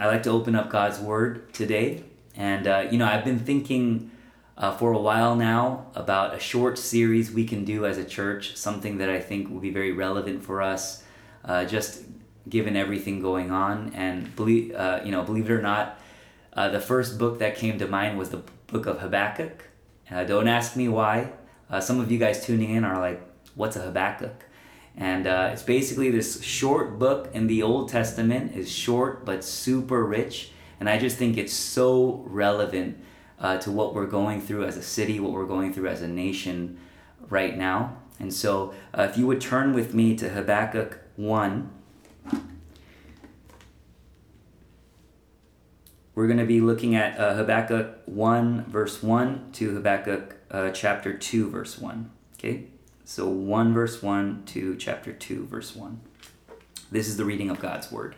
I like to open up God's Word today. And, uh, you know, I've been thinking uh, for a while now about a short series we can do as a church, something that I think will be very relevant for us, uh, just given everything going on. And, believe, uh, you know, believe it or not, uh, the first book that came to mind was the book of Habakkuk. Uh, don't ask me why. some of you guys tuning in are like, what's a Habakkuk? And uh, it's basically this short book in the Old Testament is short but super rich. And I just think it's so relevant uh, to what we're going through as a city, what we're going through as a nation right now. And so uh, if you would turn with me to Habakkuk 1. We're going to be looking at uh, Habakkuk 1, verse 1 to Habakkuk uh, chapter 2, verse 1. Okay? So 1 verse 1 to chapter 2 verse 1. This is the reading of God's word.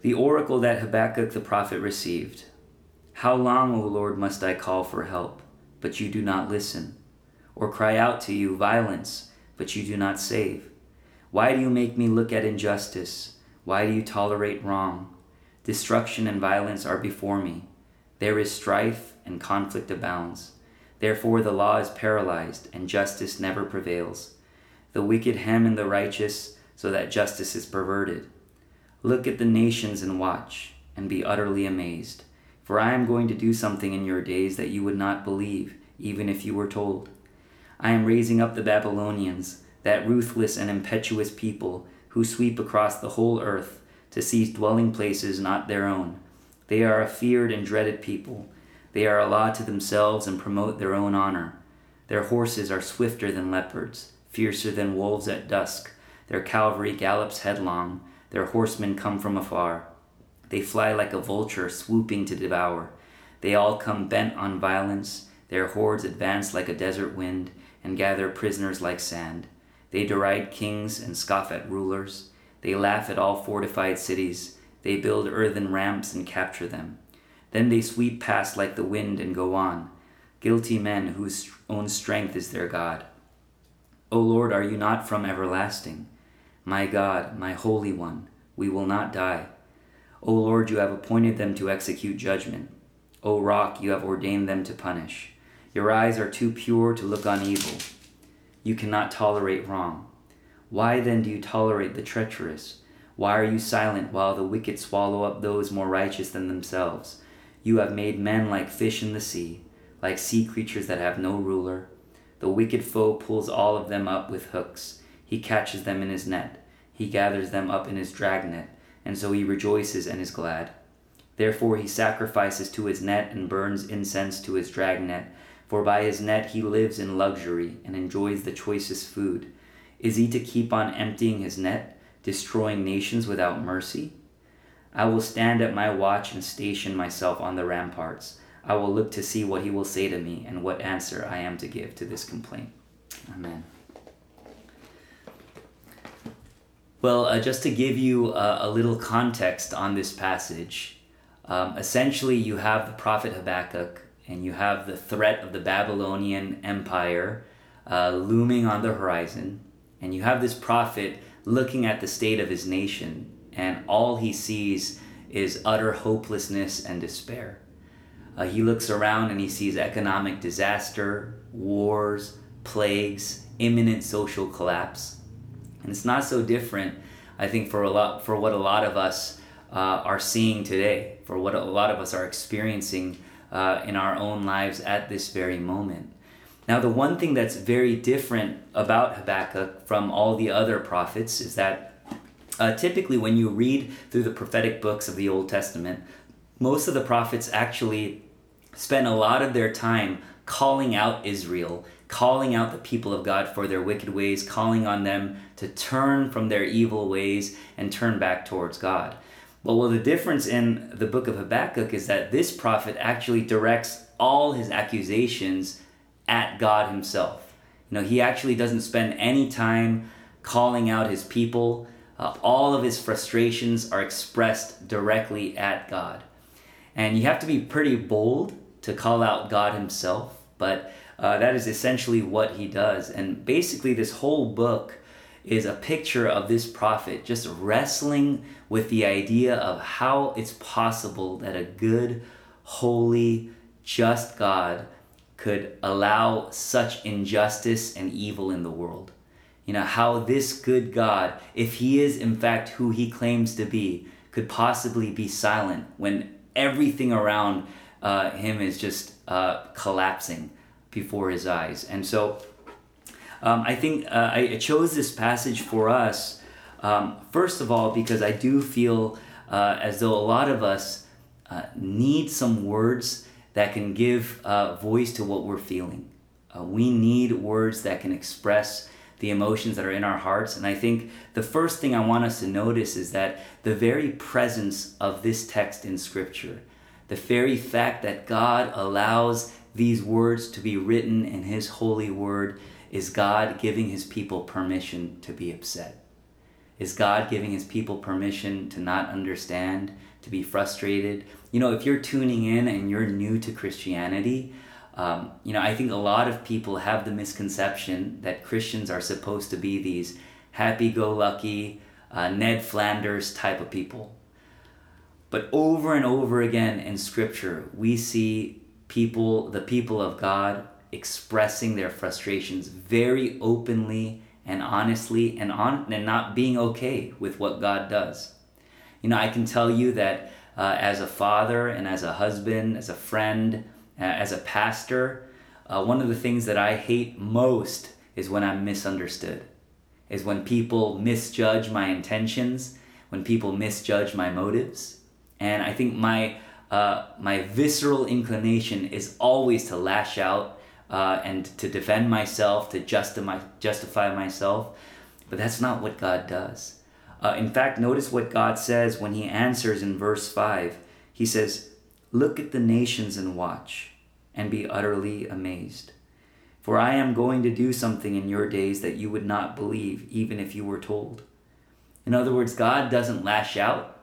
The oracle that Habakkuk the prophet received. How long, O Lord, must I call for help, but you do not listen? Or cry out to you violence, but you do not save? Why do you make me look at injustice? Why do you tolerate wrong? Destruction and violence are before me. There is strife and conflict abounds. Therefore the law is paralyzed, and justice never prevails. The wicked hem in the righteous, so that justice is perverted. Look at the nations and watch, and be utterly amazed. For I am going to do something in your days that you would not believe, even if you were told. I am raising up the Babylonians, that ruthless and impetuous people who sweep across the whole earth to seize dwelling places not their own. They are a feared and dreaded people they are a law to themselves and promote their own honor. Their horses are swifter than leopards, fiercer than wolves at dusk. Their cavalry gallops headlong, their horsemen come from afar. They fly like a vulture swooping to devour. They all come bent on violence, their hordes advance like a desert wind and gather prisoners like sand. They deride kings and scoff at rulers. They laugh at all fortified cities. They build earthen ramps and capture them. Then they sweep past like the wind and go on, guilty men whose own strength is their God. O Lord, are you not from everlasting? My God, my Holy One, we will not die. O Lord, you have appointed them to execute judgment. O Rock, you have ordained them to punish. Your eyes are too pure to look on evil. You cannot tolerate wrong. Why then do you tolerate the treacherous? Why are you silent while the wicked swallow up those more righteous than themselves? You have made men like fish in the sea, like sea creatures that have no ruler. The wicked foe pulls all of them up with hooks. He catches them in his net. He gathers them up in his dragnet, and so he rejoices and is glad. Therefore he sacrifices to his net and burns incense to his dragnet, for by his net he lives in luxury and enjoys the choicest food. Is he to keep on emptying his net, destroying nations without mercy? I will stand at my watch and station myself on the ramparts. I will look to see what he will say to me and what answer I am to give to this complaint. Amen. Well, uh, just to give you uh, a little context on this passage, um, essentially you have the prophet Habakkuk and you have the threat of the Babylonian Empire uh, looming on the horizon, and you have this prophet looking at the state of his nation and all he sees is utter hopelessness and despair. Uh, he looks around and he sees economic disaster, wars, plagues, imminent social collapse. And it's not so different, I think, for a lot for what a lot of us uh, are seeing today, for what a lot of us are experiencing uh, in our own lives at this very moment. Now, the one thing that's very different about Habakkuk from all the other prophets is that uh, typically, when you read through the prophetic books of the Old Testament, most of the prophets actually spend a lot of their time calling out Israel, calling out the people of God for their wicked ways, calling on them to turn from their evil ways and turn back towards God. Well, well, the difference in the book of Habakkuk is that this prophet actually directs all his accusations at God himself. You know, he actually doesn't spend any time calling out his people uh, all of his frustrations are expressed directly at God. And you have to be pretty bold to call out God himself, but uh, that is essentially what he does. And basically, this whole book is a picture of this prophet just wrestling with the idea of how it's possible that a good, holy, just God could allow such injustice and evil in the world. You know, how this good God, if he is in fact who he claims to be, could possibly be silent when everything around uh, him is just uh, collapsing before his eyes. And so um, I think uh, I chose this passage for us, um, first of all, because I do feel uh, as though a lot of us uh, need some words that can give uh, voice to what we're feeling. We need words that can express the emotions that are in our hearts. And I think the first thing I want us to notice is that the very presence of this text in Scripture, the very fact that God allows these words to be written in His holy word, is God giving His people permission to be upset. Is God giving His people permission to not understand, to be frustrated? You know, if you're tuning in and you're new to Christianity, um, you know, I think a lot of people have the misconception that Christians are supposed to be these happy go lucky, uh, Ned Flanders type of people. But over and over again in Scripture, we see people, the people of God, expressing their frustrations very openly and honestly and on and not being okay with what God does. You know, I can tell you that uh, as a father and as a husband, as a friend, as a pastor, uh, one of the things that I hate most is when I'm misunderstood, is when people misjudge my intentions, when people misjudge my motives. And I think my, uh, my visceral inclination is always to lash out uh, and to defend myself, to justify, justify myself. But that's not what God does. Uh, in fact, notice what God says when He answers in verse 5. He says, Look at the nations and watch, and be utterly amazed. For I am going to do something in your days that you would not believe, even if you were told. In other words, God doesn't lash out,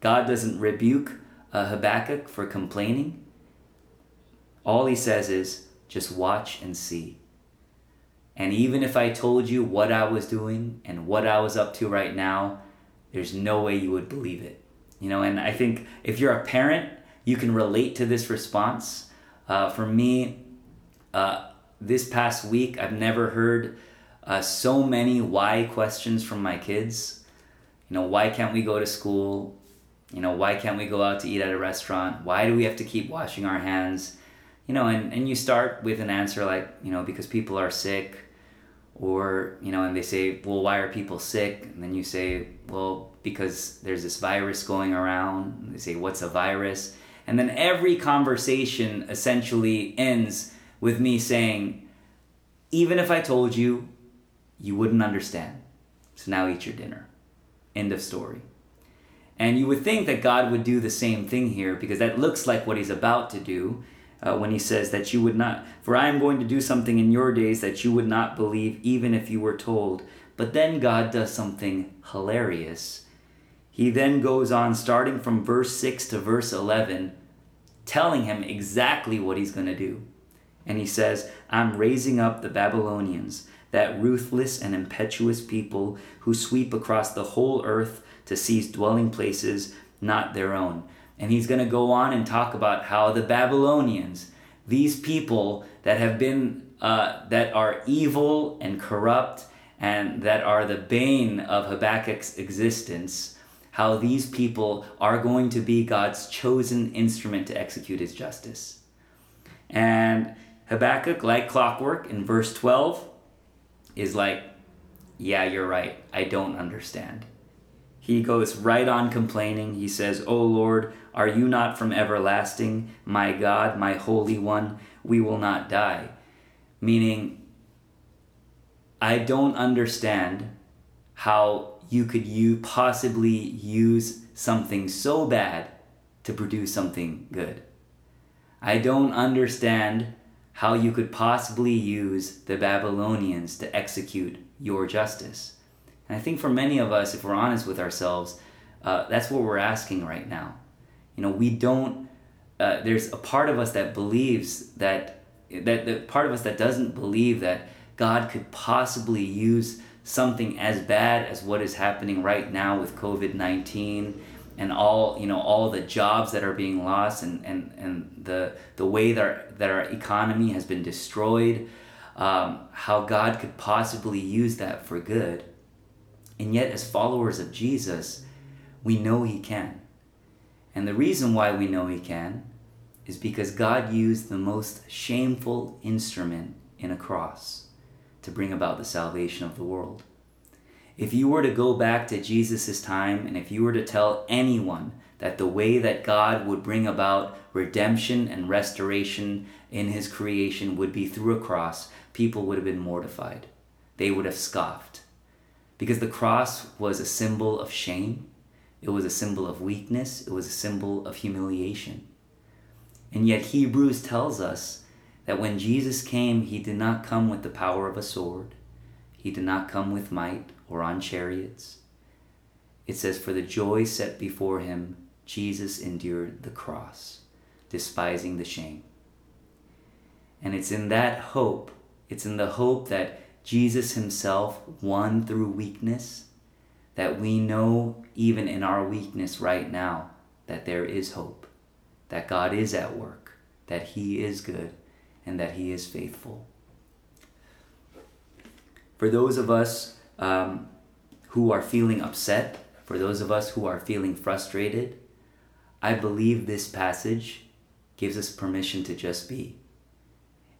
God doesn't rebuke uh, Habakkuk for complaining. All he says is, just watch and see. And even if I told you what I was doing and what I was up to right now, there's no way you would believe it. You know, and I think if you're a parent you can relate to this response. Uh, for me, uh, this past week, I've never heard uh, so many why questions from my kids. You know, why can't we go to school? You know, why can't we go out to eat at a restaurant? Why do we have to keep washing our hands? You know, and, and you start with an answer like, you know, because people are sick, or, you know, and they say, well, why are people sick? And then you say, well, because there's this virus going around. And they say, what's a virus? And then every conversation essentially ends with me saying, even if I told you, you wouldn't understand. So now eat your dinner. End of story. And you would think that God would do the same thing here because that looks like what he's about to do uh, when he says that you would not, for I am going to do something in your days that you would not believe even if you were told. But then God does something hilarious he then goes on, starting from verse 6 to verse 11, telling him exactly what he's going to do. And he says, I'm raising up the Babylonians, that ruthless and impetuous people who sweep across the whole earth to seize dwelling places not their own. And he's going to go on and talk about how the Babylonians, these people that have been, uh, that are evil and corrupt and that are the bane of Habakkuk's existence, how these people are going to be God's chosen instrument to execute his justice. And Habakkuk, like clockwork, in verse 12, is like, Yeah, you're right. I don't understand. He goes right on complaining. He says, O Lord, are you not from everlasting? My God, my Holy One, we will not die. Meaning, I don't understand how you could you possibly use something so bad to produce something good. I don't understand how you could possibly use the Babylonians to execute your justice. And I think for many of us, if we're honest with ourselves, uh, that's what we're asking right now. You know, we don't. Uh, there's a part of us that believes that that the part of us that doesn't believe that God could possibly use something as bad as what is happening right now with COVID-19 and all you know all the jobs that are being lost and, and, and the the way that our, that our economy has been destroyed um, how God could possibly use that for good. And yet as followers of Jesus we know he can. And the reason why we know he can is because God used the most shameful instrument in a cross to bring about the salvation of the world if you were to go back to Jesus' time and if you were to tell anyone that the way that God would bring about redemption and restoration in his creation would be through a cross, people would have been mortified. They would have scoffed. Because the cross was a symbol of shame, it was a symbol of weakness, it was a symbol of humiliation. And yet, Hebrews tells us that when Jesus came, he did not come with the power of a sword, he did not come with might or on chariots. It says, For the joy set before him, Jesus endured the cross, despising the shame. And it's in that hope, it's in the hope that Jesus himself won through weakness, that we know even in our weakness right now that there is hope, that God is at work, that he is good, and that he is faithful. For those of us um, who are feeling upset, for those of us who are feeling frustrated, I believe this passage gives us permission to just be.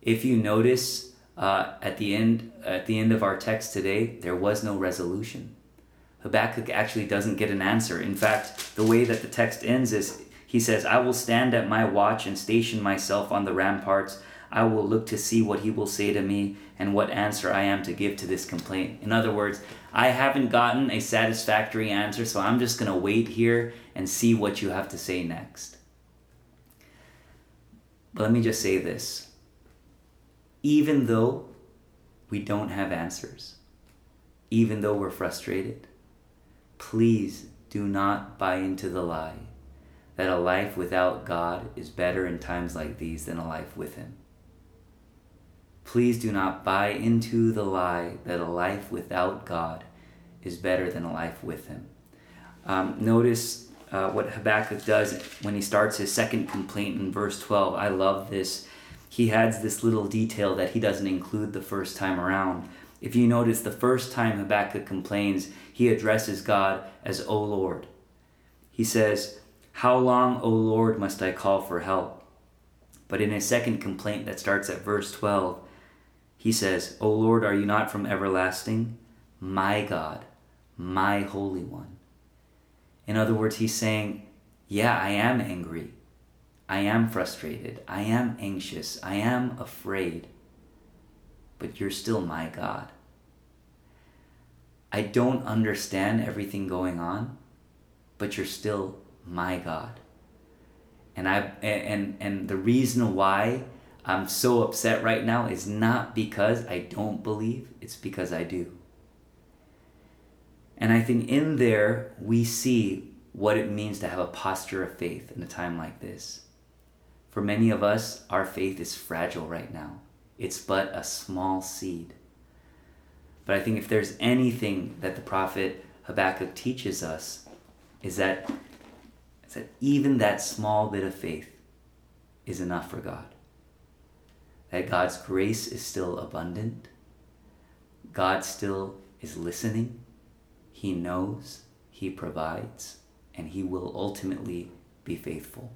If you notice uh, at the end at the end of our text today, there was no resolution. Habakkuk actually doesn't get an answer. In fact, the way that the text ends is he says, I will stand at my watch and station myself on the ramparts. I will look to see what he will say to me and what answer I am to give to this complaint. In other words, I haven't gotten a satisfactory answer, so I'm just going to wait here and see what you have to say next. But let me just say this even though we don't have answers, even though we're frustrated, please do not buy into the lie that a life without God is better in times like these than a life with Him. Please do not buy into the lie that a life without God is better than a life with Him. Um, notice uh, what Habakkuk does when he starts his second complaint in verse 12. I love this. He adds this little detail that he doesn't include the first time around. If you notice, the first time Habakkuk complains, he addresses God as, O Lord. He says, How long, O Lord, must I call for help? But in his second complaint that starts at verse 12, he says, O Lord, are you not from everlasting? My God, my Holy One. In other words, he's saying, Yeah, I am angry. I am frustrated. I am anxious. I am afraid. But you're still my God. I don't understand everything going on, but you're still my God. And I and and the reason why I'm so upset right now is not because I don't believe, it's because I do. And I think in there we see what it means to have a posture of faith in a time like this. For many of us, our faith is fragile right now. It's but a small seed. But I think if there's anything that the prophet Habakkuk teaches us, is that, is that even that small bit of faith is enough for God that God's grace is still abundant. God still is listening. He knows, He provides, and He will ultimately be faithful.